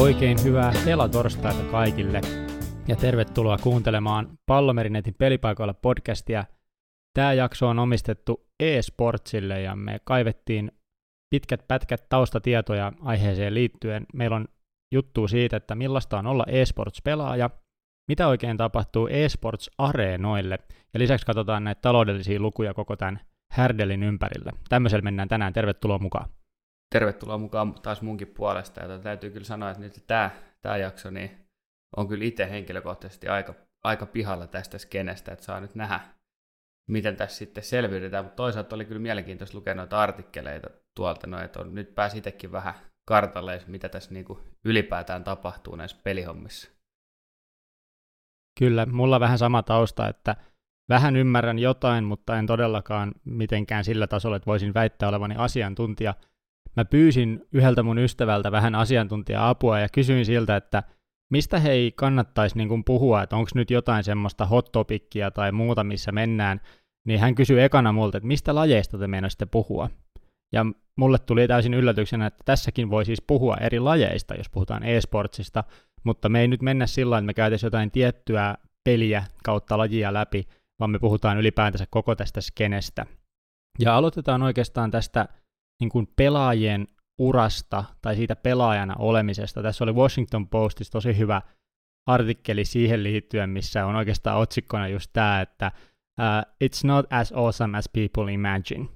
Oikein hyvää helatorstaita kaikille ja tervetuloa kuuntelemaan Pallomerinetin pelipaikoilla podcastia. Tämä jakso on omistettu eSportsille ja me kaivettiin pitkät pätkät taustatietoja aiheeseen liittyen. Meillä on juttu siitä, että millaista on olla eSports-pelaaja, mitä oikein tapahtuu eSports-areenoille ja lisäksi katsotaan näitä taloudellisia lukuja koko tämän härdelin ympärille. Tämmöisellä mennään tänään. Tervetuloa mukaan tervetuloa mukaan taas munkin puolesta. Ja täytyy kyllä sanoa, että nyt tämä, tämä jakso niin on kyllä itse henkilökohtaisesti aika, aika pihalla tästä skenestä, että saa nyt nähdä, miten tässä sitten selviydytään. Mutta toisaalta oli kyllä mielenkiintoista lukea noita artikkeleita tuolta, no, että on, nyt pääsi itsekin vähän kartalle, mitä tässä niin kuin ylipäätään tapahtuu näissä pelihommissa. Kyllä, mulla vähän sama tausta, että vähän ymmärrän jotain, mutta en todellakaan mitenkään sillä tasolla, että voisin väittää olevani asiantuntija – mä pyysin yhdeltä mun ystävältä vähän asiantuntija-apua ja kysyin siltä, että mistä hei kannattaisi niin kuin puhua, että onko nyt jotain semmoista hot topickia tai muuta, missä mennään, niin hän kysyi ekana multa, että mistä lajeista te meinasitte puhua. Ja mulle tuli täysin yllätyksenä, että tässäkin voi siis puhua eri lajeista, jos puhutaan e-sportsista, mutta me ei nyt mennä sillä että me käytäisiin jotain tiettyä peliä kautta lajia läpi, vaan me puhutaan ylipäätänsä koko tästä skenestä. Ja aloitetaan oikeastaan tästä niin kuin pelaajien urasta tai siitä pelaajana olemisesta. Tässä oli Washington Postissa tosi hyvä artikkeli siihen liittyen, missä on oikeastaan otsikkona just tämä, että uh, it's not as awesome as people imagine.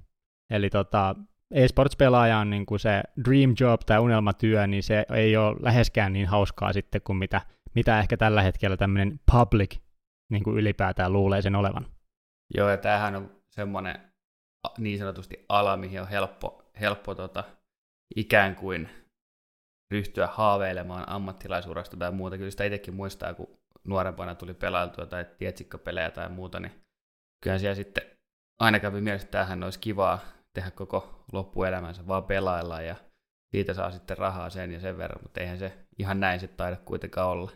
Eli tota, eSports-pelaaja on niin kuin se dream job tai unelmatyö, niin se ei ole läheskään niin hauskaa sitten kuin mitä, mitä ehkä tällä hetkellä tämmöinen public niin kuin ylipäätään luulee sen olevan. Joo, ja tämähän on semmoinen niin sanotusti ala, mihin on helppo helppo tota, ikään kuin ryhtyä haaveilemaan ammattilaisurasta tai muuta. Kyllä sitä itsekin muistaa, kun nuorempana tuli pelailtua tai tietsikkapelejä tai muuta, niin kyllä siellä sitten aina kävi mielessä, että tämähän olisi kivaa tehdä koko loppuelämänsä, vaan pelailla ja siitä saa sitten rahaa sen ja sen verran, mutta eihän se ihan näin sitten taida kuitenkaan olla.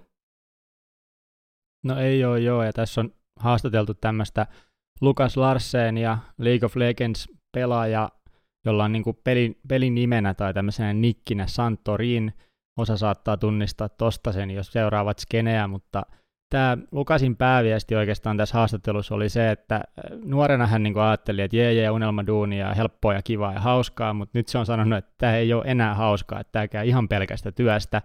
No ei ole joo, ja tässä on haastateltu tämmöistä Lukas Larsen ja League of Legends pelaaja jolla on niin kuin pelin, pelin nimenä tai tämmöisenä nikkinä Santorin. Osa saattaa tunnistaa tosta sen, jos seuraavat skeneä, mutta tämä Lukasin pääviesti oikeastaan tässä haastattelussa oli se, että äh, nuorena hän niin ajatteli, että jee, jee, unelmaduunia, helppoa ja kivaa ja hauskaa, mutta nyt se on sanonut, että tämä ei ole enää hauskaa, että tämä käy ihan pelkästä työstä,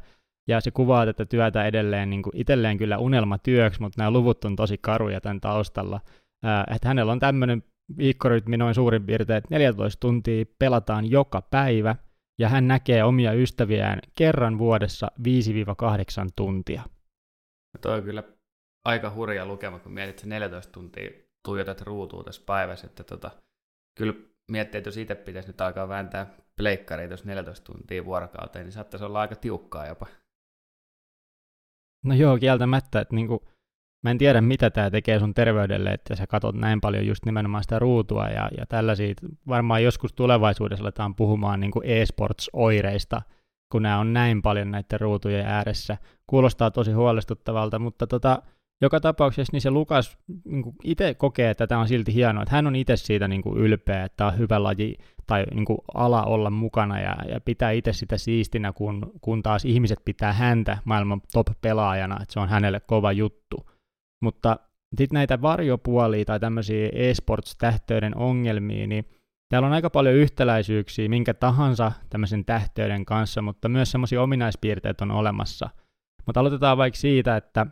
ja se kuvaa tätä työtä edelleen niin kuin itselleen kyllä unelmatyöksi, mutta nämä luvut on tosi karuja tämän taustalla, äh, että hänellä on tämmöinen viikkorytmi noin suurin piirtein, että 14 tuntia pelataan joka päivä, ja hän näkee omia ystäviään kerran vuodessa 5-8 tuntia. Toi on kyllä aika hurja lukema, kun mietit, että 14 tuntia tuijotat ruutuun tässä päivässä, että tota, kyllä miettii, että jos itse pitäisi nyt alkaa vääntää pleikkaria jos 14 tuntia vuorokauteen, niin saattaisi olla aika tiukkaa jopa. No joo, kieltämättä, että niinku, mä en tiedä, mitä tämä tekee sun terveydelle, että sä katot näin paljon just nimenomaan sitä ruutua ja, ja tällaisia. Varmaan joskus tulevaisuudessa aletaan puhumaan niin kuin e-sports-oireista, kun nämä on näin paljon näiden ruutujen ääressä. Kuulostaa tosi huolestuttavalta, mutta tota, joka tapauksessa niin se Lukas niin itse kokee, että tämä on silti hienoa, että hän on itse siitä niin kuin ylpeä, että tämä on hyvä laji tai niin kuin ala olla mukana ja, ja pitää itse sitä siistinä, kun, kun taas ihmiset pitää häntä maailman top-pelaajana, että se on hänelle kova juttu. Mutta sitten näitä varjopuolia tai tämmöisiä esports-tähteyden ongelmia, niin täällä on aika paljon yhtäläisyyksiä minkä tahansa tämmöisen tähteyden kanssa, mutta myös semmoisia ominaispiirteitä on olemassa. Mutta aloitetaan vaikka siitä, että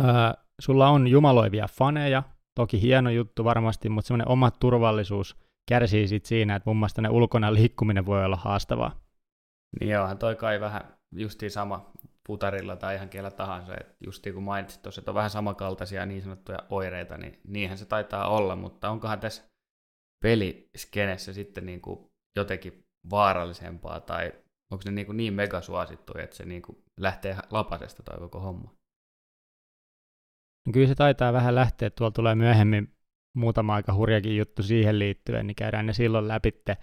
ää, sulla on jumaloivia faneja, toki hieno juttu varmasti, mutta semmoinen oma turvallisuus kärsii sit siinä, että muun muassa ne ulkona liikkuminen voi olla haastavaa. Niin joo, toi kai vähän justiin sama putarilla tai ihan kellä tahansa. Et just niin kuin mainitsit tuossa, että on vähän samankaltaisia niin sanottuja oireita, niin niinhän se taitaa olla, mutta onkohan tässä peliskenessä sitten niin kuin jotenkin vaarallisempaa tai onko ne niin, kuin niin megasuosittuja, että se niin kuin lähtee lapasesta toi koko homma? Kyllä se taitaa vähän lähteä, tuolla tulee myöhemmin muutama aika hurjakin juttu siihen liittyen, niin käydään ne silloin läpitte.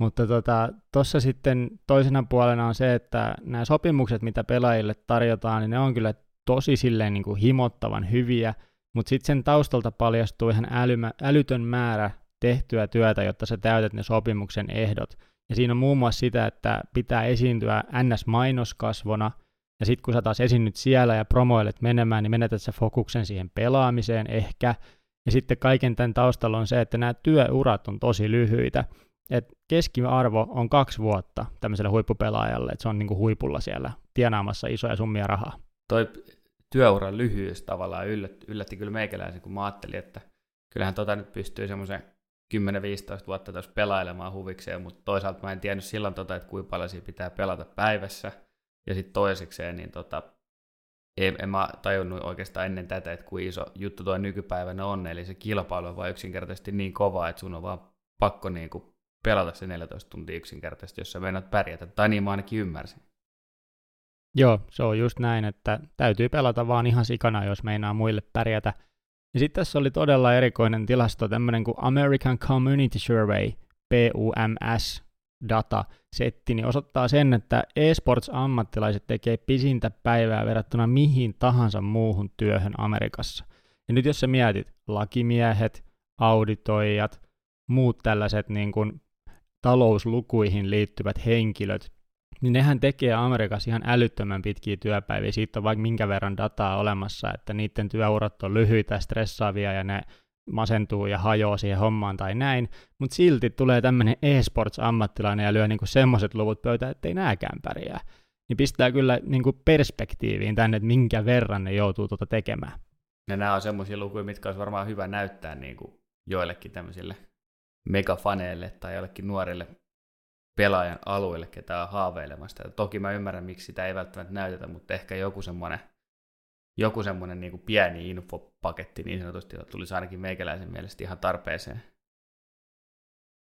Mutta tuossa tota, sitten toisena puolena on se, että nämä sopimukset, mitä pelaajille tarjotaan, niin ne on kyllä tosi silleen niin kuin himottavan hyviä, mutta sitten sen taustalta paljastuu ihan älymä, älytön määrä tehtyä työtä, jotta sä täytät ne sopimuksen ehdot. Ja siinä on muun muassa sitä, että pitää esiintyä NS-mainoskasvona, ja sitten kun sä taas esiinnyt siellä ja promoilet menemään, niin menetät sä fokuksen siihen pelaamiseen ehkä, ja sitten kaiken tämän taustalla on se, että nämä työurat on tosi lyhyitä, et keskiarvo on kaksi vuotta tämmöiselle huippupelaajalle, että se on niinku huipulla siellä tienaamassa isoja summia rahaa. Toi työuran lyhyys tavallaan yllätti, yllätti kyllä meikäläisen, kun mä ajattelin, että kyllähän tota nyt pystyy semmoisen 10-15 vuotta tuossa pelailemaan huvikseen, mutta toisaalta mä en tiennyt silloin, tota, että kuinka paljon siinä pitää pelata päivässä, ja sitten toisekseen, niin tota, en, en mä tajunnut oikeastaan ennen tätä, että kuin iso juttu tuo nykypäivänä on, eli se kilpailu on vaan yksinkertaisesti niin kova, että sun on vaan pakko niin kuin pelata se 14 tuntia yksinkertaisesti, jos sä meinaat pärjätä, tai niin mä ainakin ymmärsin. Joo, se on just näin, että täytyy pelata vaan ihan sikana, jos meinaa muille pärjätä. Ja sitten tässä oli todella erikoinen tilasto, tämmöinen kuin American Community Survey, PUMS, data setti, niin osoittaa sen, että eSports-ammattilaiset tekee pisintä päivää verrattuna mihin tahansa muuhun työhön Amerikassa. Ja nyt jos sä mietit, lakimiehet, auditoijat, muut tällaiset niin kuin talouslukuihin liittyvät henkilöt, niin nehän tekee Amerikassa ihan älyttömän pitkiä työpäiviä. Siitä on vaikka minkä verran dataa olemassa, että niiden työurat on lyhyitä, stressaavia ja ne masentuu ja hajoaa siihen hommaan tai näin, mutta silti tulee tämmöinen e-sports-ammattilainen ja lyö niinku semmoiset luvut pöytään, ettei nääkään pärjää. Niin pistää kyllä niinku perspektiiviin tänne, että minkä verran ne joutuu tuota tekemään. Ja nämä on semmoisia lukuja, mitkä olisi varmaan hyvä näyttää niinku joillekin tämmöisille megafaneille tai jollekin nuorille pelaajan alueelle, ketä on haaveilemasta. Ja toki mä ymmärrän, miksi sitä ei välttämättä näytetä, mutta ehkä joku semmoinen joku semmoinen niin pieni infopaketti niin sanotusti tulisi ainakin meikäläisen mielestä ihan tarpeeseen.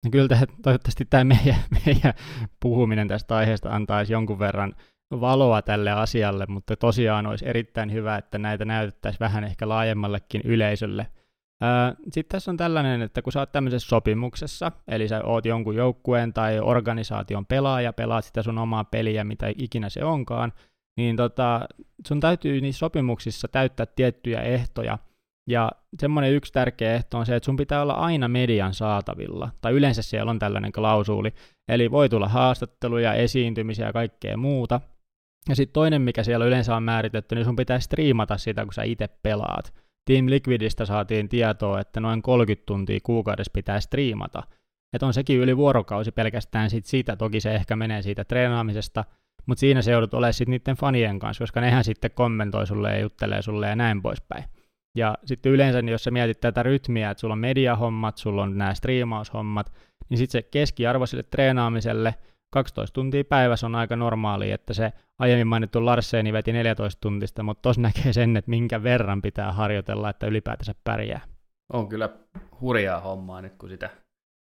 No kyllä tähän, toivottavasti tämä meidän, meidän puhuminen tästä aiheesta antaisi jonkun verran valoa tälle asialle, mutta tosiaan olisi erittäin hyvä, että näitä näytettäisiin vähän ehkä laajemmallekin yleisölle. Sitten tässä on tällainen, että kun sä oot tämmöisessä sopimuksessa, eli sä oot jonkun joukkueen tai organisaation pelaaja, pelaat sitä sun omaa peliä, mitä ikinä se onkaan, niin tota, sun täytyy niissä sopimuksissa täyttää tiettyjä ehtoja, ja semmoinen yksi tärkeä ehto on se, että sun pitää olla aina median saatavilla, tai yleensä siellä on tällainen klausuuli, eli voi tulla haastatteluja, esiintymisiä ja kaikkea muuta. Ja sitten toinen, mikä siellä yleensä on määritetty, niin sun pitää striimata sitä, kun sä itse pelaat. Team Liquidistä saatiin tietoa, että noin 30 tuntia kuukaudessa pitää striimata. Että on sekin yli vuorokausi pelkästään sit siitä, toki se ehkä menee siitä treenaamisesta, mutta siinä se joudut olemaan sitten niiden fanien kanssa, koska nehän sitten kommentoi sulle ja juttelee sulle ja näin poispäin. Ja sitten yleensä, niin jos sä mietit tätä rytmiä, että sulla on mediahommat, sulla on nämä striimaushommat, niin sitten se keskiarvo sille treenaamiselle 12 tuntia päivässä on aika normaali, että se aiemmin mainittu Larseeni veti 14 tuntista, mutta tos näkee sen, että minkä verran pitää harjoitella, että ylipäätänsä pärjää. On kyllä hurjaa hommaa nyt, kun sitä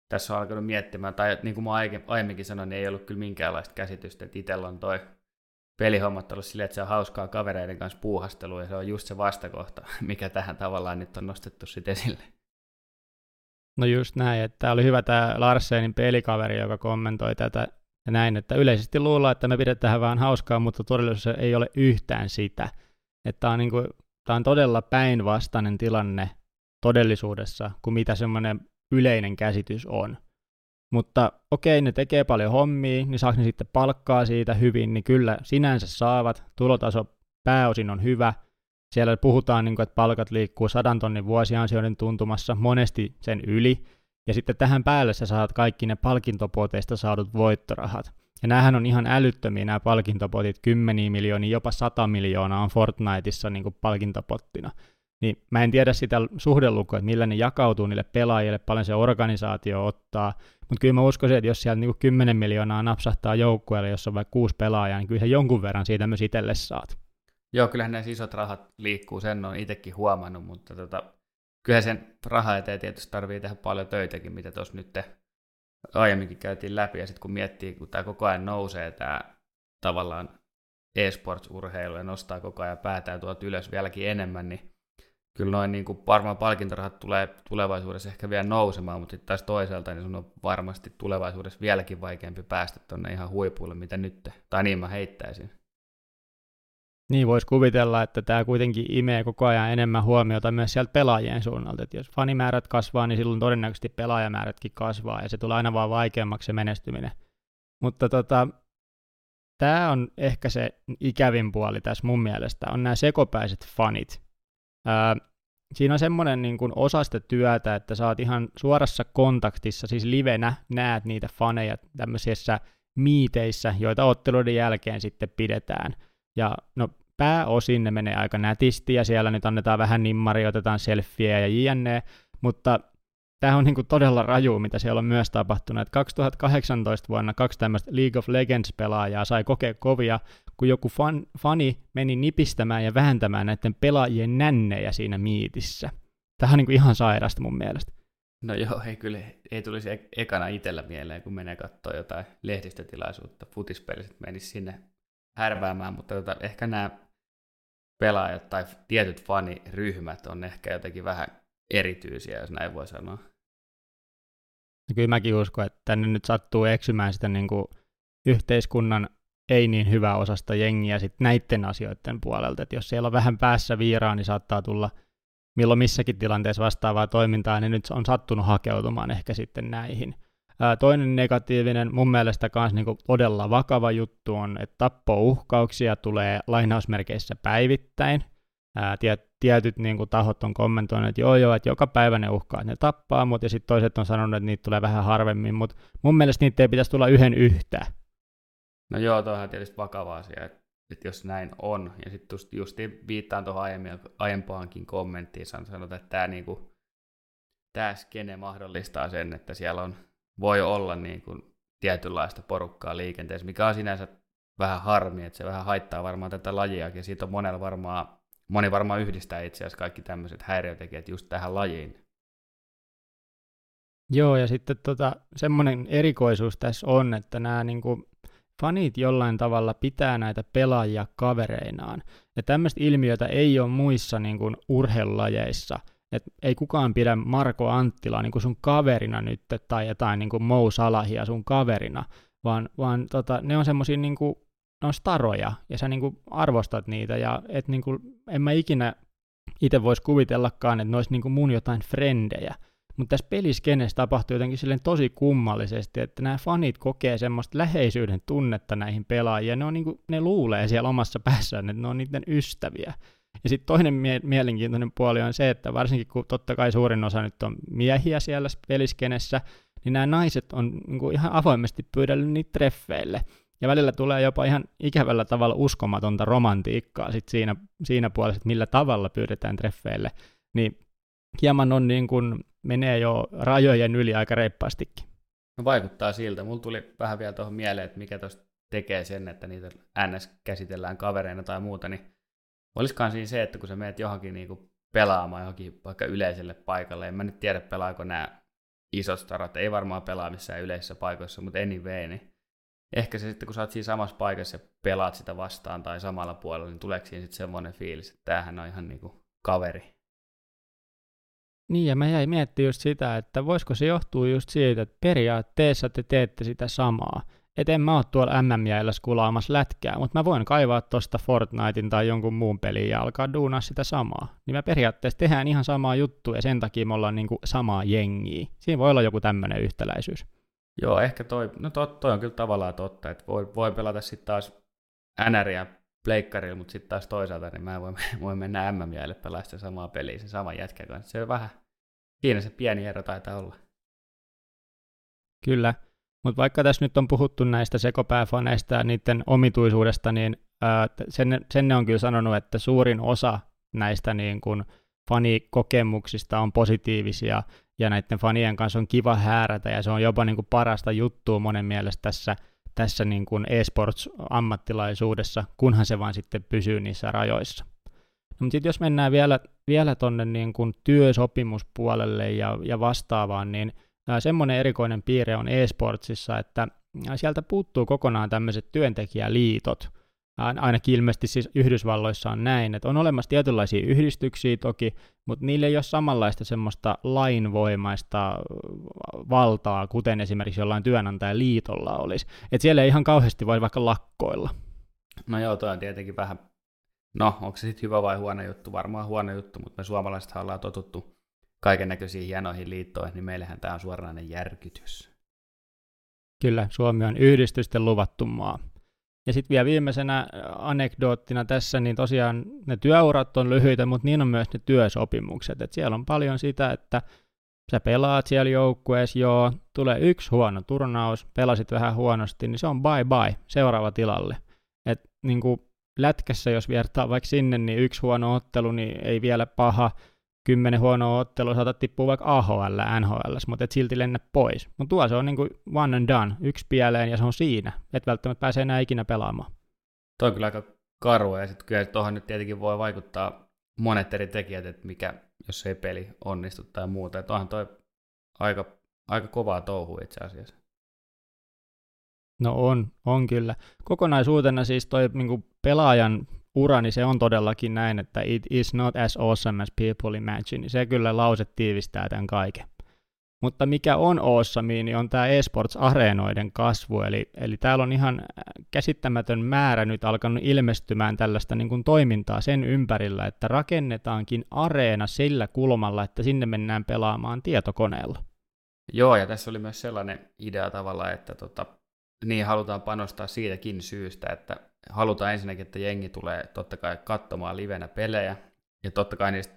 tässä on alkanut miettimään, tai niin kuin mä aiemminkin sanoin, niin ei ollut kyllä minkäänlaista käsitystä, että itsellä on toi pelihommat ollut silleen, että se on hauskaa kavereiden kanssa puuhastelua, ja se on just se vastakohta, mikä tähän tavallaan nyt on nostettu sitten esille. No just näin, että tämä oli hyvä tämä Larsenin pelikaveri, joka kommentoi tätä ja näin, että yleisesti luullaan, että me pidetään vähän hauskaa, mutta todellisuudessa ei ole yhtään sitä. Että tämä on, niin kuin, tämä on todella päinvastainen tilanne todellisuudessa kuin mitä semmoinen yleinen käsitys on. Mutta okei, ne tekee paljon hommia, niin saako ne sitten palkkaa siitä hyvin, niin kyllä sinänsä saavat. Tulotaso pääosin on hyvä. Siellä puhutaan, niin kuin, että palkat liikkuu sadan tonnin vuosiansioiden tuntumassa, monesti sen yli. Ja sitten tähän päälle sä saat kaikki ne palkintopoteista saadut voittorahat. Ja näähän on ihan älyttömiä nämä palkintopotit, kymmeniä miljoonia, jopa sata miljoonaa on Fortniteissa niin kuin palkintopottina. Niin mä en tiedä sitä suhdelukua, että millä ne jakautuu niille pelaajille, paljon se organisaatio ottaa, mutta kyllä mä uskoisin, että jos siellä niin 10 miljoonaa napsahtaa joukkueelle, jossa on vaikka kuusi pelaajaa, niin kyllä se jonkun verran siitä myös itselle saat. Joo, kyllähän ne isot rahat liikkuu, sen on itsekin huomannut, mutta tota, kyllä sen raha eteen tietysti tarvii tehdä paljon töitäkin, mitä tuossa nyt aiemminkin käytiin läpi, ja sitten kun miettii, kun tämä koko ajan nousee, tämä tavallaan e-sports-urheilu ja nostaa koko ajan päätään tuolta ylös vieläkin enemmän, niin kyllä noin niin kuin varmaan palkintorahat tulee tulevaisuudessa ehkä vielä nousemaan, mutta sitten taas toisaalta niin sun on varmasti tulevaisuudessa vieläkin vaikeampi päästä tuonne ihan huipuille, mitä nyt, tai niin mä heittäisin. Niin voisi kuvitella, että tämä kuitenkin imee koko ajan enemmän huomiota myös sieltä pelaajien suunnalta. Et jos fanimäärät kasvaa, niin silloin todennäköisesti pelaajamäärätkin kasvaa, ja se tulee aina vaan vaikeammaksi se menestyminen. Mutta tota, tämä on ehkä se ikävin puoli tässä mun mielestä, on nämä sekopäiset fanit. Ää, siinä on semmoinen niin kuin osa sitä työtä, että sä oot ihan suorassa kontaktissa, siis livenä näet niitä faneja tämmöisissä miiteissä, joita otteluiden jälkeen sitten pidetään. Ja no pääosin ne menee aika nätisti ja siellä nyt annetaan vähän nimmaria, otetaan selfieä ja jne, mutta tämä on niinku todella raju, mitä siellä on myös tapahtunut. Et 2018 vuonna kaksi tämmöistä League of Legends-pelaajaa sai kokea kovia, kun joku fan, fani meni nipistämään ja vääntämään näiden pelaajien nännejä siinä miitissä. Tämä on niinku ihan sairasta mun mielestä. No joo, ei kyllä, ei tulisi e- ekana itsellä mieleen, kun menee katsoa jotain lehdistötilaisuutta, futispeliset menisi sinne härväämään, mutta tota, ehkä nämä pelaajat tai tietyt faniryhmät on ehkä jotenkin vähän erityisiä, jos näin voi sanoa. Ja kyllä mäkin uskon, että tänne nyt sattuu eksymään sitä niin kuin yhteiskunnan ei niin hyvää osasta jengiä sit näiden asioiden puolelta. että jos siellä on vähän päässä viiraa, niin saattaa tulla milloin missäkin tilanteessa vastaavaa toimintaa, niin nyt on sattunut hakeutumaan ehkä sitten näihin. Toinen negatiivinen, mun mielestä myös niin todella vakava juttu on, että tappouhkauksia tulee lainausmerkeissä päivittäin. Ää, tiet, tietyt niin kuin, tahot on kommentoineet, että joo joo, että joka päivä ne uhkaa, että ne tappaa, mutta sitten toiset on sanonut, että niitä tulee vähän harvemmin, mutta mun mielestä niitä ei pitäisi tulla yhden yhtä. No joo, toihan tietysti vakava asia, että, että jos näin on, ja sitten just, just viittaan tuohon aiempiinkin kommenttiin, sanotaan, että tämä niinku, tämä skene mahdollistaa sen, että siellä on, voi olla niin kuin, tietynlaista porukkaa liikenteessä, mikä on sinänsä vähän harmi, että se vähän haittaa varmaan tätä lajiakin. Siitä on monella varmaan moni varmaan yhdistää itse asiassa kaikki tämmöiset häiriötekijät just tähän lajiin. Joo, ja sitten tota, semmoinen erikoisuus tässä on, että nämä niin kuin, fanit jollain tavalla pitää näitä pelaajia kavereinaan. Ja tämmöistä ilmiötä ei ole muissa niin kuin, urheilulajeissa. Et ei kukaan pidä Marko Anttilaa niin kuin sun kaverina nyt, tai jotain niin kuin Mou Salahia sun kaverina, vaan, vaan tota, ne on semmoisia niin kuin, ne on staroja, ja sä niinku arvostat niitä, ja et niinku, en mä ikinä itse voisi kuvitellakaan, että ne olisi niinku mun jotain frendejä. Mutta tässä peliskenessä tapahtuu jotenkin silleen tosi kummallisesti, että nämä fanit kokee semmoista läheisyyden tunnetta näihin pelaajiin, ne, on niinku, ne luulee siellä omassa päässään, että ne on niiden ystäviä. Ja sitten toinen mie- mielenkiintoinen puoli on se, että varsinkin kun totta kai suurin osa nyt on miehiä siellä peliskenessä, niin nämä naiset on niinku ihan avoimesti pyydellyt niitä treffeille. Ja välillä tulee jopa ihan ikävällä tavalla uskomatonta romantiikkaa sit siinä, siinä puolessa, että millä tavalla pyydetään treffeille. Niin hieman on niin kuin, menee jo rajojen yli aika reippaastikin. No vaikuttaa siltä. Mulla tuli vähän vielä tuohon mieleen, että mikä tuosta tekee sen, että niitä NS käsitellään kavereina tai muuta, niin olisikohan siinä se, että kun sä meet johonkin niin kuin pelaamaan johonkin vaikka yleiselle paikalle, en mä nyt tiedä pelaako nämä isot starat, ei varmaan pelaa missään yleisissä paikoissa, mutta anyway, niin ehkä se sitten, kun sä oot siinä samassa paikassa ja pelaat sitä vastaan tai samalla puolella, niin tuleeko siinä sitten semmoinen fiilis, että tämähän on ihan niinku kaveri. Niin, ja mä jäin miettimään just sitä, että voisiko se johtua just siitä, että periaatteessa te teette sitä samaa. Et en mä oo tuolla MM-jäillä skulaamassa lätkää, mutta mä voin kaivaa tuosta Fortnitein tai jonkun muun pelin ja alkaa duunaa sitä samaa. Niin me periaatteessa tehdään ihan samaa juttua ja sen takia me ollaan niinku samaa jengiä. Siinä voi olla joku tämmöinen yhtäläisyys. Joo, ehkä toi, no to, toi on kyllä tavallaan totta, että voi, voi pelata sitten taas NRiä pleikkarilla, mutta sitten taas toisaalta, niin mä voin, voin mennä MM-jäille pelaa sitä samaa peliä sen saman jätkän kanssa. Se on vähän, siinä se pieni ero taitaa olla. Kyllä, mutta vaikka tässä nyt on puhuttu näistä sekopääfaneista ja niiden omituisuudesta, niin sen, sen ne on kyllä sanonut, että suurin osa näistä niin kuin fanikokemuksista on positiivisia, ja näiden fanien kanssa on kiva häärätä, ja se on jopa niin kuin parasta juttua monen mielestä tässä, tässä niin kuin e-sports-ammattilaisuudessa, kunhan se vaan sitten pysyy niissä rajoissa. No, mutta sitten jos mennään vielä, vielä tuonne niin työsopimuspuolelle ja, ja vastaavaan, niin semmoinen erikoinen piirre on e-sportsissa, että sieltä puuttuu kokonaan tämmöiset työntekijäliitot – ainakin ilmeisesti siis Yhdysvalloissa on näin, että on olemassa tietynlaisia yhdistyksiä toki, mutta niillä ei ole samanlaista semmoista lainvoimaista valtaa, kuten esimerkiksi jollain työnantajaliitolla olisi. Että siellä ei ihan kauheasti voi vaikka lakkoilla. No joo, toi on tietenkin vähän, no onko se sitten hyvä vai huono juttu? Varmaan huono juttu, mutta me suomalaiset ollaan totuttu kaiken näköisiin hienoihin liittoihin, niin meillähän tämä on suoranainen järkytys. Kyllä, Suomi on yhdistysten luvattu maa. Ja sitten vielä viimeisenä anekdoottina tässä, niin tosiaan ne työurat on lyhyitä, mutta niin on myös ne työsopimukset. Et siellä on paljon sitä, että sä pelaat siellä joukkueessa, joo, tulee yksi huono turnaus, pelasit vähän huonosti, niin se on bye bye, seuraava tilalle. Et niin kuin lätkässä, jos viertaa vaikka sinne, niin yksi huono ottelu, niin ei vielä paha, kymmenen huonoa ottelua saatat tippua vaikka AHL, NHL, mutta et silti lennä pois. Mutta tuo se on niin kuin one and done, yksi pieleen ja se on siinä. Et välttämättä pääse enää ikinä pelaamaan. Toi on kyllä aika karua ja sitten kyllä tuohon nyt tietenkin voi vaikuttaa monet eri tekijät, että mikä, jos ei peli onnistu tai muuta. Että onhan toi aika, aika kovaa touhua itse asiassa. No on, on kyllä. Kokonaisuutena siis toi niin pelaajan ura, niin se on todellakin näin, että it is not as awesome as people imagine. Se kyllä lause tiivistää tämän kaiken. Mutta mikä on awesome, niin on tämä esports-areenoiden kasvu, eli, eli täällä on ihan käsittämätön määrä nyt alkanut ilmestymään tällaista niin kuin toimintaa sen ympärillä, että rakennetaankin areena sillä kulmalla, että sinne mennään pelaamaan tietokoneella. Joo, ja tässä oli myös sellainen idea tavalla, että tota, niin halutaan panostaa siitäkin syystä, että halutaan ensinnäkin, että jengi tulee totta kai katsomaan livenä pelejä, ja totta kai niistä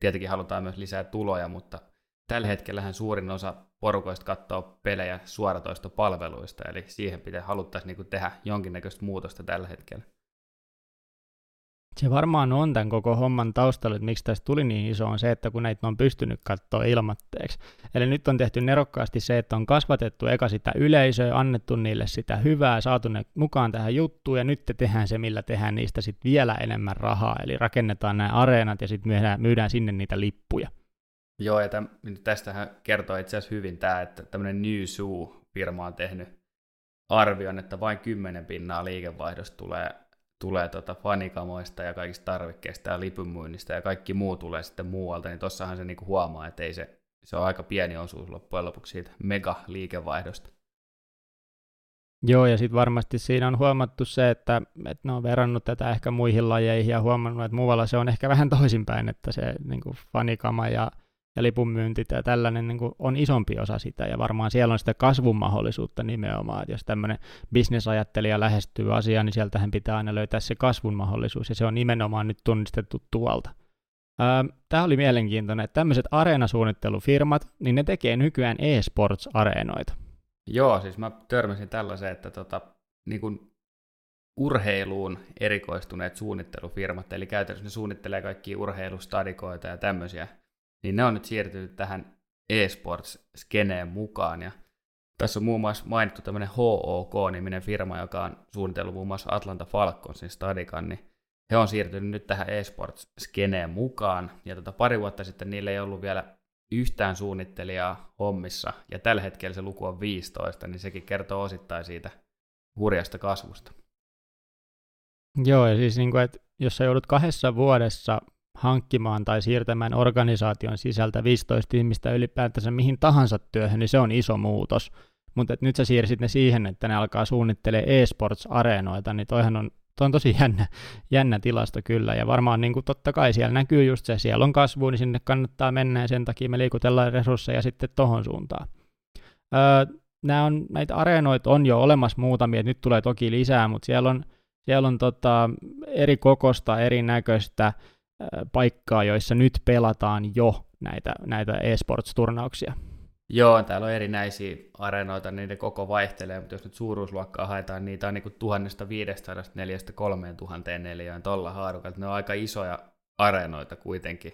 tietenkin halutaan myös lisää tuloja, mutta tällä hetkellähän suurin osa porukoista katsoo pelejä suoratoistopalveluista, eli siihen pitää haluttaisiin niin tehdä jonkinnäköistä muutosta tällä hetkellä. Se varmaan on tämän koko homman taustalla, että miksi tästä tuli niin iso, on se, että kun näitä on pystynyt katsoa ilmatteeksi. Eli nyt on tehty nerokkaasti se, että on kasvatettu eka sitä yleisöä, annettu niille sitä hyvää, saatu ne mukaan tähän juttuun, ja nyt te tehdään se, millä tehdään niistä sitten vielä enemmän rahaa. Eli rakennetaan nämä areenat ja sitten myydään, myydään sinne niitä lippuja. Joo, ja täm, tästähän kertoo itse asiassa hyvin tämä, että tämmöinen New Zoo-firma on tehnyt arvion, että vain 10 pinnaa liikevaihdosta tulee tulee tota fanikamoista ja kaikista tarvikkeista ja lipunmyynnistä ja kaikki muu tulee sitten muualta, niin tossahan se niinku huomaa, että ei se, se on aika pieni osuus loppujen lopuksi siitä mega-liikevaihdosta. Joo, ja sitten varmasti siinä on huomattu se, että, että ne on verrannut tätä ehkä muihin lajeihin ja huomannut, että muualla se on ehkä vähän toisinpäin, että se niin fanikama ja ja lipunmyynti ja tällainen niin on isompi osa sitä, ja varmaan siellä on sitä kasvun mahdollisuutta nimenomaan, että jos tämmöinen bisnesajattelija lähestyy asiaan, niin sieltähän pitää aina löytää se kasvun mahdollisuus, ja se on nimenomaan nyt tunnistettu tuolta. Tämä oli mielenkiintoinen, että tämmöiset areenasuunnittelufirmat, niin ne tekee nykyään e-sports-areenoita. Joo, siis mä törmäsin tällaiseen, että tota, niin kun urheiluun erikoistuneet suunnittelufirmat, eli käytännössä ne suunnittelee kaikki urheilustadikoita ja tämmöisiä, niin ne on nyt siirtynyt tähän eSports-skeneen mukaan, ja tässä on muun muassa mainittu tämmöinen HOK-niminen firma, joka on suunnitellut muun muassa Atlanta Falconsin stadikan, niin he on siirtynyt nyt tähän eSports-skeneen mukaan, ja tota pari vuotta sitten niillä ei ollut vielä yhtään suunnittelijaa hommissa, ja tällä hetkellä se luku on 15, niin sekin kertoo osittain siitä hurjasta kasvusta. Joo, ja siis niin kuin, että jos sä joudut kahdessa vuodessa hankkimaan tai siirtämään organisaation sisältä 15 ihmistä ylipäätänsä mihin tahansa työhön, niin se on iso muutos. Mutta nyt sä siirsit ne siihen, että ne alkaa suunnittelemaan e-sports-areenoita, niin toihan on, toi on tosi jännä, jännä tilasto kyllä. Ja varmaan niin kuin totta kai siellä näkyy just se, siellä on kasvu, niin sinne kannattaa mennä ja sen takia me liikutellaan resursseja sitten tohon suuntaan. Öö, nämä on, näitä areenoita on jo olemassa muutamia, nyt tulee toki lisää, mutta siellä on, siellä on tota, eri kokosta, erinäköistä, paikkaa, joissa nyt pelataan jo näitä, näitä e-sports-turnauksia. Joo, täällä on erinäisiä areenoita, niiden koko vaihtelee, mutta jos nyt suuruusluokkaa haetaan, niitä on niin 1504 3000 neliöön tuolla haarukalla. Ne on aika isoja areenoita kuitenkin.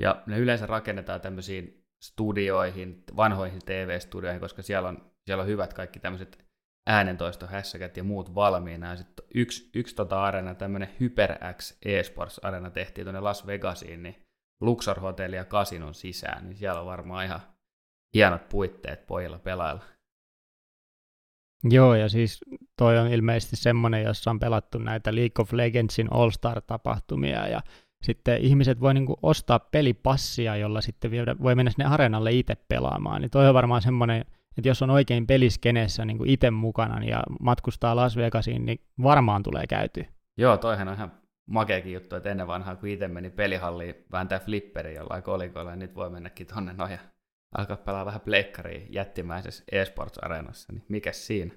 Ja ne yleensä rakennetaan tämmöisiin studioihin, vanhoihin TV-studioihin, koska siellä on, siellä on hyvät kaikki tämmöiset äänentoistohässäkät ja muut valmiina. Ja sitten yksi, yksi tota arena, tämmöinen HyperX eSports arena tehtiin tuonne Las Vegasiin, niin Luxor Hotelli ja Kasinon sisään, niin siellä on varmaan ihan hienot puitteet pojilla pelailla. Joo, ja siis toi on ilmeisesti semmoinen, jossa on pelattu näitä League of Legendsin All-Star-tapahtumia, ja sitten ihmiset voi niinku ostaa pelipassia, jolla sitten voi mennä sinne areenalle itse pelaamaan, niin toi on varmaan semmoinen, että jos on oikein peliskeneessä niin itse mukana ja matkustaa Las Vegasiin, niin varmaan tulee käytyä. Joo, toihan on ihan makeakin juttu, että ennen vanhaa, kun itse meni pelihalliin vääntää flipperi jollain kolikolla, niin nyt voi mennäkin tonne noin ja alkaa pelaa vähän pleikkariin jättimäisessä eSports-areenassa, niin mikä siinä?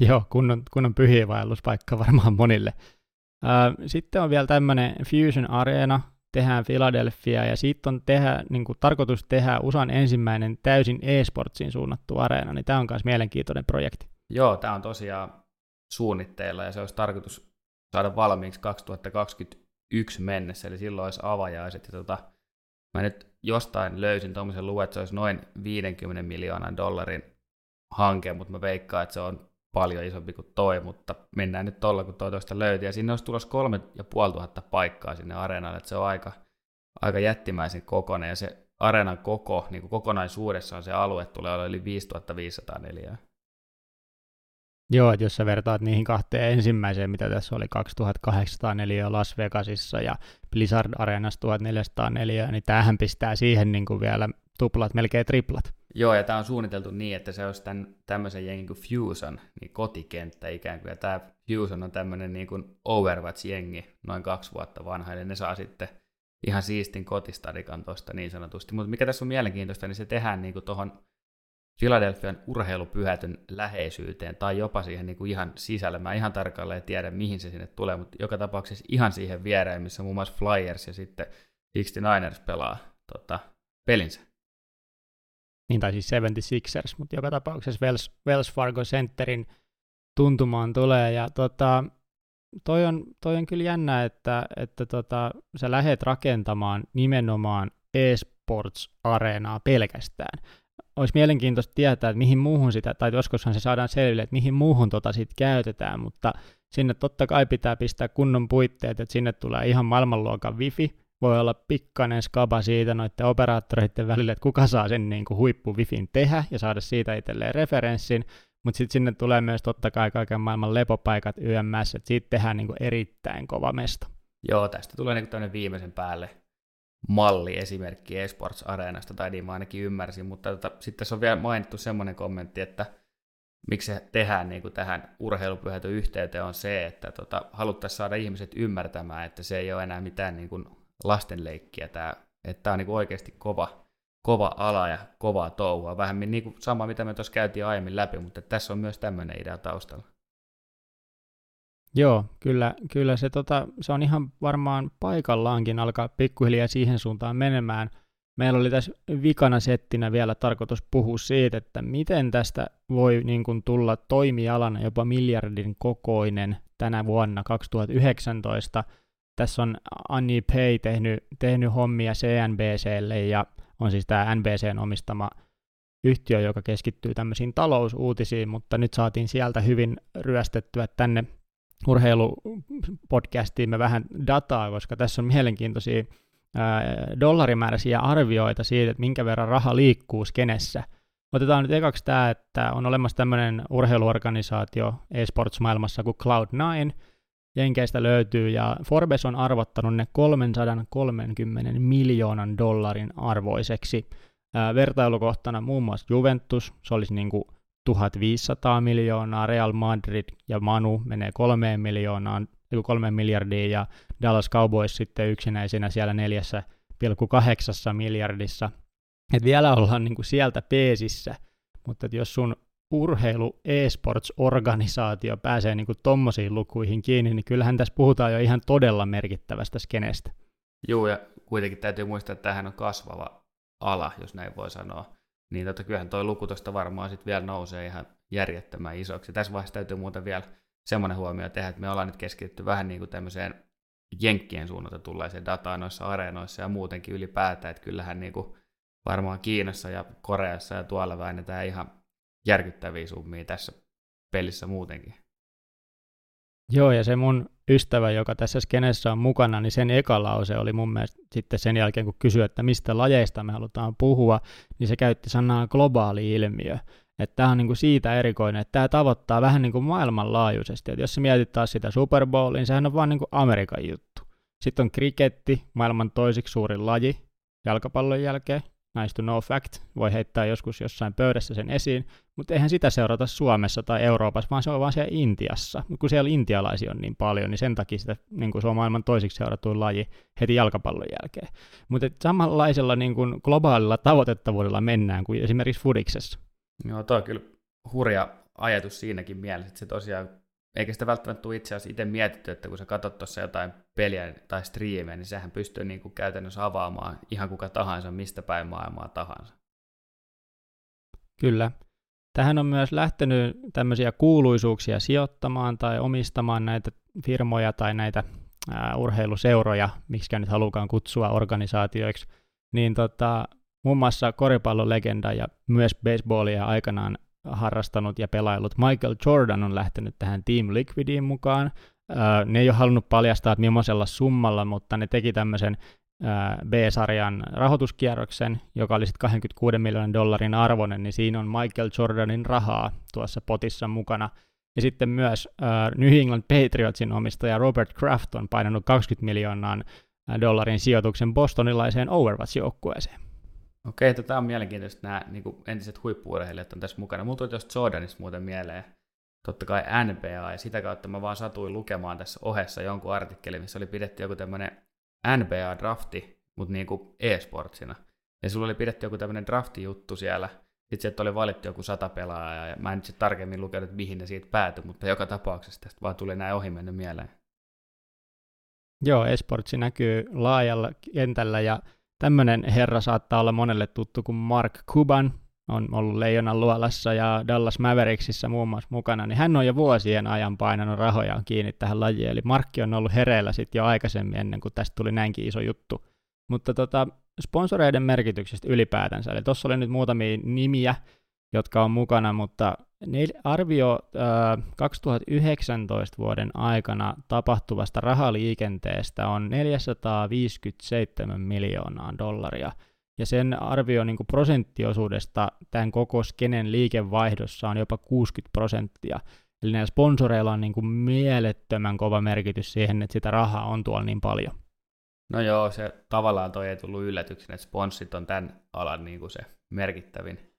Joo, kunnon, kunnon pyhiinvaelluspaikka varmaan monille. Sitten on vielä tämmöinen Fusion Arena, tehdään Philadelphia, ja siitä on tehdä, niin kuin, tarkoitus tehdä USAn ensimmäinen täysin e-sportsiin suunnattu areena, niin tämä on myös mielenkiintoinen projekti. Joo, tämä on tosiaan suunnitteilla, ja se olisi tarkoitus saada valmiiksi 2021 mennessä, eli silloin olisi avajaiset, ja tota, mä nyt jostain löysin tuommoisen luvun, että se olisi noin 50 miljoonan dollarin hanke, mutta mä veikkaan, että se on paljon isompi kuin toi, mutta mennään nyt tuolla, kun toi toista löytyy. Ja sinne olisi tulossa kolme ja puoli tuhatta paikkaa sinne areenalle, että se on aika, aika jättimäisen kokoinen, ja se areenan koko, niin kuin kokonaisuudessaan se alue tulee olla yli 5500 neliöä. Joo, että jos sä vertaat niihin kahteen ensimmäiseen, mitä tässä oli 2804 Las Vegasissa ja Blizzard Arenassa 1404, niin tämähän pistää siihen niin kuin vielä tuplat, melkein triplat. Joo, ja tämä on suunniteltu niin, että se olisi tämän, tämmöisen jengin kuin Fusion, niin kotikenttä ikään kuin, ja tämä Fusion on tämmöinen niin kuin Overwatch-jengi, noin kaksi vuotta vanha, eli ne saa sitten ihan siistin kotistadikan tuosta niin sanotusti. Mutta mikä tässä on mielenkiintoista, niin se tehdään niin kuin tuohon Philadelphian urheilupyhätön läheisyyteen tai jopa siihen niin kuin ihan sisälle. Mä ihan tarkalleen tiedä, mihin se sinne tulee, mutta joka tapauksessa ihan siihen viereen, missä muun muassa Flyers ja sitten 69ers pelaa tota, pelinsä. Niin, tai siis 76ers, mutta joka tapauksessa Wells, Wells Fargo Centerin tuntumaan tulee. Ja tota, toi, on, toi on kyllä jännä, että, että tota, sä lähet rakentamaan nimenomaan eSports-areenaa pelkästään olisi mielenkiintoista tietää, että mihin muuhun sitä, tai joskushan se saadaan selville, että mihin muuhun tota sit käytetään, mutta sinne totta kai pitää pistää kunnon puitteet, että sinne tulee ihan maailmanluokan wifi, voi olla pikkainen skaba siitä noiden operaattoreiden välillä, että kuka saa sen niin huippu wifin tehdä ja saada siitä itselleen referenssin, mutta sitten sinne tulee myös totta kai kaiken maailman lepopaikat YMS, että siitä tehdään niin erittäin kova mesta. Joo, tästä tulee niin kuin viimeisen päälle malli esimerkki eSports Areenasta, tai niin mä ainakin ymmärsin, mutta tota, sitten tässä on vielä mainittu semmoinen kommentti, että miksi se tehdään niin kuin tähän urheilupyhätön yhteyteen on se, että tota, haluttaisiin saada ihmiset ymmärtämään, että se ei ole enää mitään niin kuin lastenleikkiä, tämä, että tämä on niin oikeasti kova, kova ala ja kovaa touhua, vähän niin kuin sama mitä me tuossa käytiin aiemmin läpi, mutta tässä on myös tämmöinen idea taustalla. Joo, kyllä, kyllä se, tota, se on ihan varmaan paikallaankin alkaa pikkuhiljaa siihen suuntaan menemään. Meillä oli tässä vikana settinä vielä tarkoitus puhua siitä, että miten tästä voi niin kuin, tulla toimialana jopa miljardin kokoinen tänä vuonna 2019. Tässä on Anni Pay tehnyt, tehnyt hommia CNBClle ja on siis tämä NBCn omistama yhtiö, joka keskittyy tämmöisiin talousuutisiin, mutta nyt saatiin sieltä hyvin ryöstettyä tänne urheilupodcastiin me vähän dataa, koska tässä on mielenkiintoisia ää, dollarimääräisiä arvioita siitä, että minkä verran raha liikkuu skenessä. Otetaan nyt ekaksi tämä, että on olemassa tämmöinen urheiluorganisaatio eSports-maailmassa kuin Cloud9, Jenkeistä löytyy, ja Forbes on arvottanut ne 330 miljoonan dollarin arvoiseksi. Ää, vertailukohtana muun muassa Juventus, se olisi niin kuin 1500 miljoonaa, Real Madrid ja Manu menee kolmeen miljoonaan, kolme miljardiin ja Dallas Cowboys sitten yksinäisenä siellä 4,8 miljardissa. Et vielä ollaan niin kuin sieltä peesissä, mutta jos sun urheilu e-sports-organisaatio pääsee niin tommosiin lukuihin kiinni, niin kyllähän tässä puhutaan jo ihan todella merkittävästä skenestä. Joo, ja kuitenkin täytyy muistaa, että tämähän on kasvava ala, jos näin voi sanoa niin tota, kyllähän tuo luku tuosta varmaan sitten vielä nousee ihan järjettömän isoksi. Tässä vaiheessa täytyy muuten vielä semmoinen huomio tehdä, että me ollaan nyt keskitytty vähän niin kuin tämmöiseen jenkkien suunnalta tulleeseen dataan noissa areenoissa ja muutenkin ylipäätään, että kyllähän niin kuin varmaan Kiinassa ja Koreassa ja tuolla väännetään ihan järkyttäviä summia tässä pelissä muutenkin. Joo, ja se mun ystävä, joka tässä skenessä on mukana, niin sen eka lause oli mun mielestä sitten sen jälkeen, kun kysyi, että mistä lajeista me halutaan puhua, niin se käytti sanaa globaali ilmiö. Että tämä on niin kuin siitä erikoinen, että tämä tavoittaa vähän niin kuin maailmanlaajuisesti. Että jos sä mietit taas sitä Super Bowlin, niin sehän on vaan niin kuin Amerikan juttu. Sitten on kriketti, maailman toisiksi suurin laji jalkapallon jälkeen nice to know fact, voi heittää joskus jossain pöydässä sen esiin, mutta eihän sitä seurata Suomessa tai Euroopassa, vaan se on vaan siellä Intiassa. Kun siellä intialaisia on niin paljon, niin sen takia sitä, niin kuin se on maailman toisiksi seuratuin laji heti jalkapallon jälkeen. Mutta samanlaisella niin kuin globaalilla tavoitettavuudella mennään kuin esimerkiksi Fudiksessa. Joo, toi on kyllä hurja ajatus siinäkin mielessä, että se tosiaan, eikä sitä välttämättä tule itse asiassa itse mietitty, että kun sä katsot tuossa jotain peliä tai striimejä, niin sehän pystyy niin kuin käytännössä avaamaan ihan kuka tahansa, mistä päin maailmaa tahansa. Kyllä. Tähän on myös lähtenyt tämmöisiä kuuluisuuksia sijoittamaan tai omistamaan näitä firmoja tai näitä ää, urheiluseuroja, miksi nyt halukaan kutsua organisaatioiksi, niin tota, muun muassa koripallolegenda ja myös baseballia aikanaan harrastanut ja pelaillut Michael Jordan on lähtenyt tähän Team Liquidiin mukaan. Ne ei ole halunnut paljastaa, että millaisella summalla, mutta ne teki tämmöisen B-sarjan rahoituskierroksen, joka oli sitten 26 miljoonan dollarin arvoinen, niin siinä on Michael Jordanin rahaa tuossa potissa mukana. Ja sitten myös New England Patriotsin omistaja Robert Kraft on painanut 20 miljoonan dollarin sijoituksen bostonilaiseen Overwatch-joukkueeseen. Okei, tämä on mielenkiintoista, nämä niin kuin entiset huippuurheilijat on tässä mukana. Mulla tuli tuosta Jordanista muuten mieleen, totta kai NBA, ja sitä kautta mä vaan satuin lukemaan tässä ohessa jonkun artikkelin, missä oli pidetty joku tämmöinen NBA-drafti, mutta niin kuin e-sportsina. Ja sulla oli pidetty joku tämmöinen drafti-juttu siellä, sitten sieltä oli valittu joku sata pelaajaa, ja mä en nyt sitten tarkemmin lukenut, mihin ne siitä päätyi, mutta joka tapauksessa tästä vaan tuli näin ohi mennyt mieleen. Joo, esportsi näkyy laajalla kentällä, ja tämmöinen herra saattaa olla monelle tuttu kuin Mark Cuban, on ollut Leijonan luolassa ja Dallas Mavericksissa muun muassa mukana, niin hän on jo vuosien ajan painanut rahojaan kiinni tähän lajiin, eli Markki on ollut hereillä sitten jo aikaisemmin ennen kuin tästä tuli näinkin iso juttu. Mutta tota, sponsoreiden merkityksestä ylipäätänsä, eli tuossa oli nyt muutamia nimiä, jotka on mukana, mutta arvio äh, 2019 vuoden aikana tapahtuvasta rahaliikenteestä on 457 miljoonaa dollaria, ja sen arvio niin prosenttiosuudesta tämän koko skenen liikevaihdossa on jopa 60 prosenttia. Eli näillä sponsoreilla on niin kuin mielettömän kova merkitys siihen, että sitä rahaa on tuolla niin paljon. No joo, se tavallaan toi ei tullut yllätyksenä, että sponssit on tämän alan niin kuin se merkittävin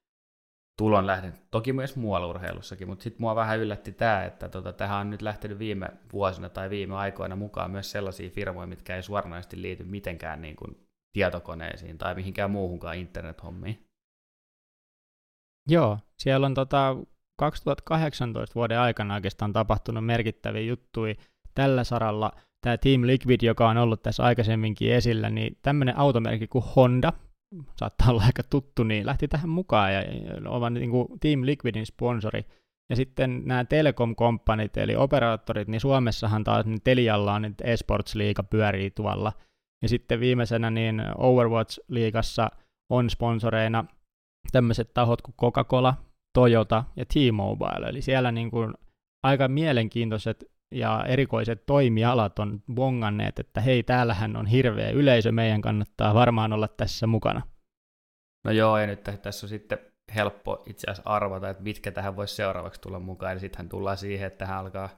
tulon lähde. Toki myös muualla urheilussakin, mutta sitten mua vähän yllätti tämä, että tota, tähän on nyt lähtenyt viime vuosina tai viime aikoina mukaan myös sellaisia firmoja, mitkä ei suoranaisesti liity mitenkään niin kuin tietokoneisiin tai mihinkään muuhunkaan internet-hommiin. Joo, siellä on tota 2018 vuoden aikana oikeastaan tapahtunut merkittäviä juttuja tällä saralla. Tämä Team Liquid, joka on ollut tässä aikaisemminkin esillä, niin tämmöinen automerkki kuin Honda, saattaa olla aika tuttu, niin lähti tähän mukaan ja ovat niin kuin Team Liquidin sponsori. Ja sitten nämä telekom-komppanit, eli operaattorit, niin Suomessahan taas niin Telialla on nyt eSports-liiga pyörii tuolla. Ja sitten viimeisenä niin Overwatch-liigassa on sponsoreina tämmöiset tahot kuin Coca-Cola, Toyota ja T-Mobile. Eli siellä niin kuin aika mielenkiintoiset ja erikoiset toimialat on bonganneet, että hei, täällähän on hirveä yleisö, meidän kannattaa varmaan olla tässä mukana. No joo, ja nyt tässä on sitten helppo itse asiassa arvata, että mitkä tähän voisi seuraavaksi tulla mukaan. Eli sittenhän tullaan siihen, että tähän alkaa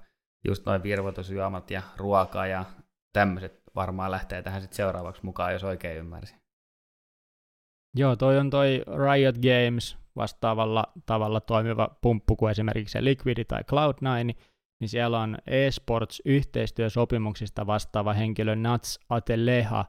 just noin virvoitusjuomat ja ruoka ja tämmöiset varmaan lähtee tähän sitten seuraavaksi mukaan, jos oikein ymmärsin. Joo, toi on toi Riot Games vastaavalla tavalla toimiva pumppu kuin esimerkiksi se Liquid tai Cloud9, niin siellä on eSports-yhteistyösopimuksista vastaava henkilö Nats Ateleha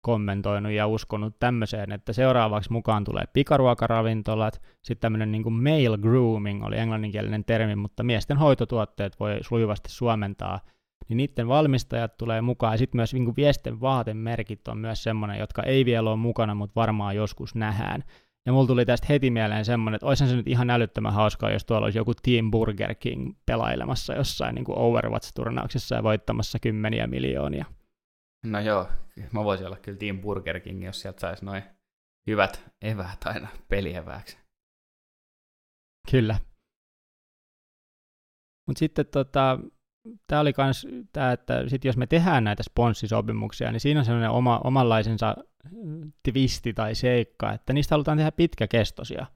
kommentoinut ja uskonut tämmöiseen, että seuraavaksi mukaan tulee pikaruokaravintolat, sitten tämmöinen niin male grooming oli englanninkielinen termi, mutta miesten hoitotuotteet voi sujuvasti suomentaa, niin niiden valmistajat tulee mukaan, ja sitten myös niin viesten vaatemerkit on myös semmoinen, jotka ei vielä ole mukana, mutta varmaan joskus nähdään. Ja mulla tuli tästä heti mieleen semmoinen, että olisihan se nyt ihan älyttömän hauskaa, jos tuolla olisi joku Team Burger King pelailemassa jossain niin Overwatch-turnauksessa ja voittamassa kymmeniä miljoonia. No joo, mä voisin olla kyllä Team Burger King, jos sieltä saisi noin hyvät eväät aina pelievääksi. Kyllä. Mutta sitten tota, tämä oli myös tämä, että sit jos me tehdään näitä sponssisopimuksia, niin siinä on sellainen oma, omanlaisensa twisti tai seikka, että niistä halutaan tehdä pitkäkestoisia.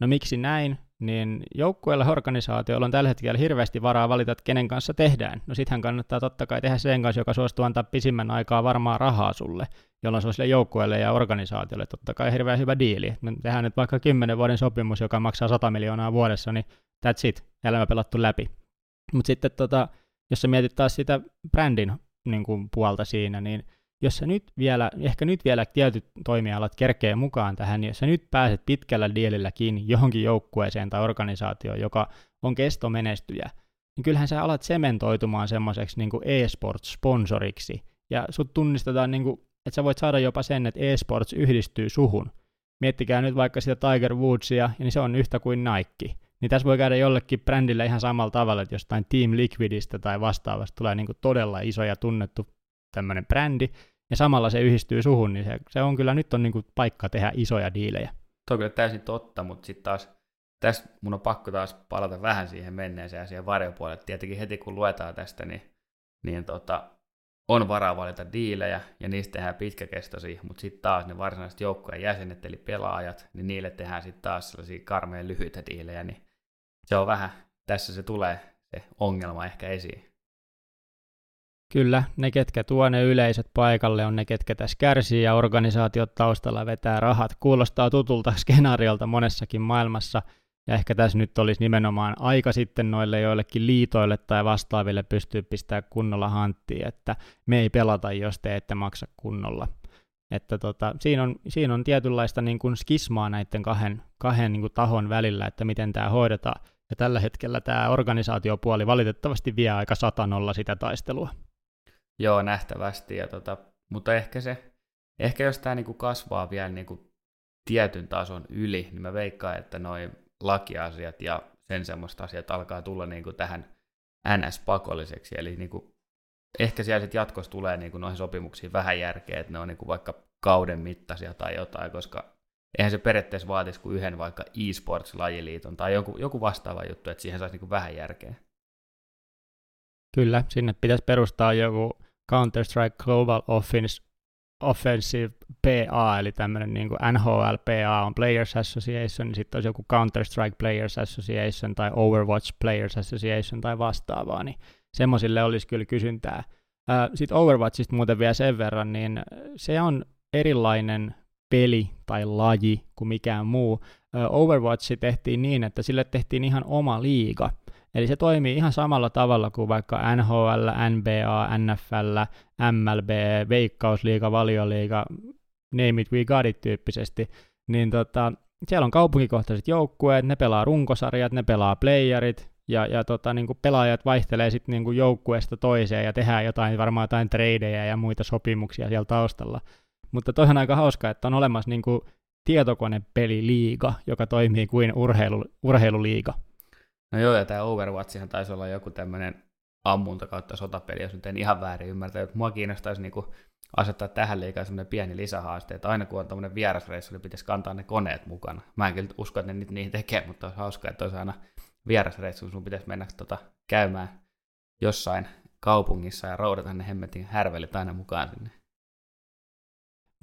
No miksi näin? Niin joukkueella organisaatioilla on tällä hetkellä hirveästi varaa valita, että kenen kanssa tehdään. No sittenhän kannattaa totta kai tehdä sen kanssa, joka suostuu antaa pisimmän aikaa varmaa rahaa sulle, jolloin se on sille joukkueelle ja organisaatiolle totta kai hirveän hyvä diili. Me tehdään nyt vaikka 10 vuoden sopimus, joka maksaa 100 miljoonaa vuodessa, niin that's it, elämä pelattu läpi. Mutta sitten tota, jos sä mietit taas sitä brändin niin kuin puolta siinä, niin jos sä nyt vielä, ehkä nyt vielä tietyt toimialat kerkee mukaan tähän, niin jos sä nyt pääset pitkällä dielillä kiinni johonkin joukkueeseen tai organisaatioon, joka on kestomenestyjä, niin kyllähän sä alat sementoitumaan semmoiseksi niin e-sports-sponsoriksi, ja sut tunnistetaan, niin kuin, että sä voit saada jopa sen, että e-sports yhdistyy suhun. Miettikää nyt vaikka sitä Tiger Woodsia, niin se on yhtä kuin Nike. Niin tässä voi käydä jollekin brändille ihan samalla tavalla, että jostain Team Liquidistä tai vastaavasta tulee niin todella iso ja tunnettu tämmöinen brändi, ja samalla se yhdistyy suhun, niin se, se on kyllä nyt on niin kuin paikka tehdä isoja diilejä. Tuo on kyllä täysin totta, mutta sitten taas tässä mun on pakko taas palata vähän siihen menneeseen ja siihen varjopuolelle. Tietenkin heti kun luetaan tästä, niin, niin tota, on varaa valita diilejä ja niistä tehdään pitkäkestoisia, mutta sitten taas ne varsinaiset joukkojen jäsenet eli pelaajat, niin niille tehdään sitten taas sellaisia karmeen lyhyitä diilejä, niin se on vähän, tässä se tulee se ongelma ehkä esiin. Kyllä, ne ketkä tuo ne yleisöt paikalle on ne ketkä tässä kärsii ja organisaatiot taustalla vetää rahat. Kuulostaa tutulta skenaariolta monessakin maailmassa ja ehkä tässä nyt olisi nimenomaan aika sitten noille joillekin liitoille tai vastaaville pystyy pistää kunnolla hanttiin, että me ei pelata, jos te ette maksa kunnolla. Että tota, siinä, on, siinä on tietynlaista niin kuin skismaa näiden kahden, kahden niin kuin tahon välillä, että miten tämä hoidetaan. Ja tällä hetkellä tämä organisaatiopuoli valitettavasti vie aika satanolla sitä taistelua. Joo, nähtävästi. Ja tota, mutta ehkä se, ehkä jos tämä niinku kasvaa vielä niinku tietyn tason yli, niin mä veikkaan, että noin lakiasiat ja sen semmoista asiat alkaa tulla niinku tähän NS-pakolliseksi. Eli niinku, ehkä siellä sitten jatkossa tulee niinku noihin sopimuksiin vähän järkeä, että ne on niinku vaikka kauden mittaisia tai jotain, koska eihän se periaatteessa vaatisi kuin yhden vaikka e-sports-lajiliiton tai joku, joku vastaava juttu, että siihen saisi niinku vähän järkeä. Kyllä, sinne pitäisi perustaa joku Counter-Strike Global Offense, Offensive PA, eli tämmöinen niin NHL PA on Players Association, niin sitten olisi joku Counter-Strike Players Association tai Overwatch Players Association tai vastaavaa, niin semmoisille olisi kyllä kysyntää. Sitten Overwatchista muuten vielä sen verran, niin se on erilainen peli tai laji kuin mikään muu. Overwatch tehtiin niin, että sille tehtiin ihan oma liiga – Eli se toimii ihan samalla tavalla kuin vaikka NHL, NBA, NFL, MLB, Veikkausliiga, Valioliiga, name it, we got it tyyppisesti. Niin tota, siellä on kaupunkikohtaiset joukkueet, ne pelaa runkosarjat, ne pelaa playerit, ja, ja tota, niin kuin pelaajat vaihtelee sitten niin kuin joukkueesta toiseen ja tehdään jotain, varmaan jotain tradeja ja muita sopimuksia siellä taustalla. Mutta toi on aika hauska, että on olemassa niin kuin tietokonepeliliiga, joka toimii kuin urheilu, urheiluliiga. No joo, ja tämä Overwatchihan taisi olla joku tämmöinen ammunta kautta sotapeli, jos nyt en ihan väärin ymmärtä. Että mua kiinnostaisi niinku asettaa tähän liikaa semmoinen pieni lisähaaste, että aina kun on tämmöinen vierasreissu, niin pitäisi kantaa ne koneet mukana. Mä en kyllä usko, että ne nyt niin tekee, mutta olisi hauskaa, että olisi aina vierasreissu, sun pitäisi mennä tota, käymään jossain kaupungissa ja roudata ne hemmetin härvelit aina mukaan sinne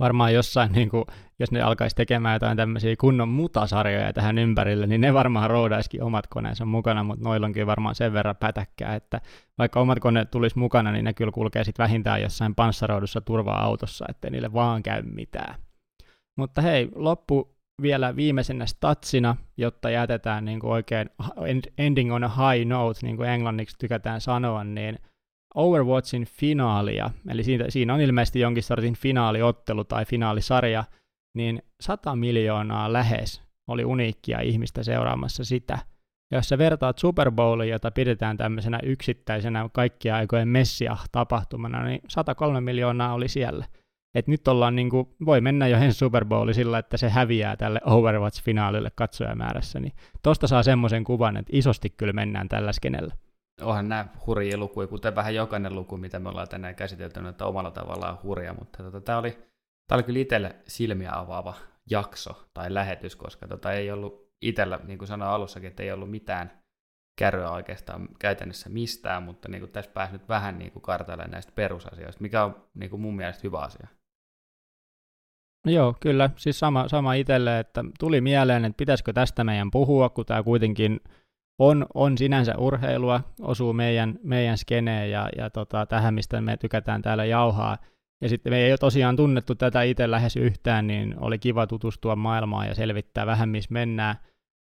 varmaan jossain, niin kuin, jos ne alkaisi tekemään jotain tämmöisiä kunnon mutasarjoja tähän ympärille, niin ne varmaan roudaisikin omat koneensa mukana, mutta noilla onkin varmaan sen verran pätäkkää, että vaikka omat koneet tulisi mukana, niin ne kyllä kulkee sitten vähintään jossain panssaroidussa turva-autossa, ettei niille vaan käy mitään. Mutta hei, loppu vielä viimeisenä statsina, jotta jätetään niin kuin oikein ending on a high note, niin kuin englanniksi tykätään sanoa, niin – Overwatchin finaalia, eli siinä, siinä on ilmeisesti jonkin sortin finaaliottelu tai finaalisarja, niin 100 miljoonaa lähes oli uniikkia ihmistä seuraamassa sitä. Ja jos sä vertaat Super Bowliin, jota pidetään tämmöisenä yksittäisenä kaikkia aikojen messia-tapahtumana, niin 103 miljoonaa oli siellä. Et nyt ollaan niinku, voi mennä jo ensi Super Bowli sillä, että se häviää tälle Overwatch-finaalille katsojamäärässä, niin tosta saa semmoisen kuvan, että isosti kyllä mennään tällä skenellä onhan nämä hurjia lukuja, kuten vähän jokainen luku, mitä me ollaan tänään käsitelty, että omalla tavallaan hurja, mutta tota, tämä oli, oli kyllä itselle silmiä avaava jakso tai lähetys, koska tota, ei ollut itsellä, niin kuin sanoin alussakin, että ei ollut mitään kärryä oikeastaan käytännössä mistään, mutta niin kuin tässä pääsi nyt vähän niin kuin kartailemaan näistä perusasioista, mikä on niin kuin mun mielestä hyvä asia. Joo, kyllä. Siis sama, sama itselle, että tuli mieleen, että pitäisikö tästä meidän puhua, kun tämä kuitenkin on, on sinänsä urheilua, osuu meidän, meidän skeneen ja, ja tota, tähän, mistä me tykätään täällä jauhaa. Ja sitten me ei ole tosiaan tunnettu tätä itse lähes yhtään, niin oli kiva tutustua maailmaan ja selvittää vähän, missä mennään.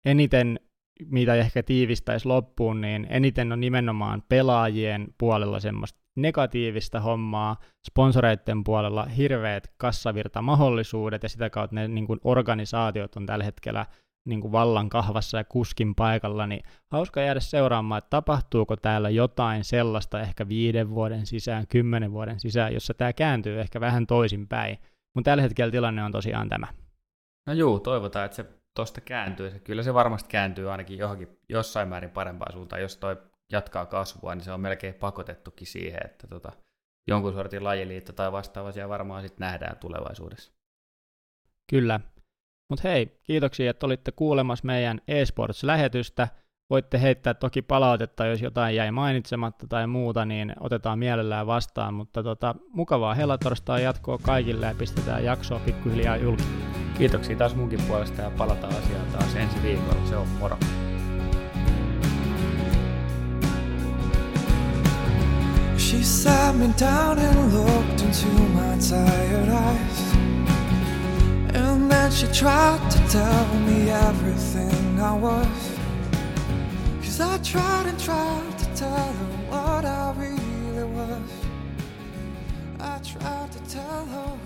Eniten, mitä ehkä tiivistäisi loppuun, niin eniten on nimenomaan pelaajien puolella semmoista negatiivista hommaa, sponsoreiden puolella hirveät kassavirtamahdollisuudet ja sitä kautta ne niin kuin organisaatiot on tällä hetkellä niin kuin vallan kahvassa ja kuskin paikalla, niin hauska jäädä seuraamaan, että tapahtuuko täällä jotain sellaista ehkä viiden vuoden sisään, kymmenen vuoden sisään, jossa tämä kääntyy ehkä vähän toisinpäin. Mutta tällä hetkellä tilanne on tosiaan tämä. No juu, toivotaan, että se tuosta kääntyy. Kyllä se varmasti kääntyy ainakin johonkin jossain määrin parempaan suuntaan. Jos toi jatkaa kasvua, niin se on melkein pakotettukin siihen, että tota, jonkun sortin lajiliitto tai vastaava siellä varmaan sitten nähdään tulevaisuudessa. Kyllä. Mutta hei, kiitoksia, että olitte kuulemassa meidän eSports-lähetystä. Voitte heittää toki palautetta, jos jotain jäi mainitsematta tai muuta, niin otetaan mielellään vastaan. Mutta tota, mukavaa helatorstaa jatkoa kaikille ja pistetään jaksoa pikkuhiljaa julki. Kiitoksia taas munkin puolesta ja palataan asiaan taas ensi viikolla. Se on moro. She sat me down and looked into my tired eyes And then she tried to tell me everything I was. Cause I tried and tried to tell her what I really was. I tried to tell her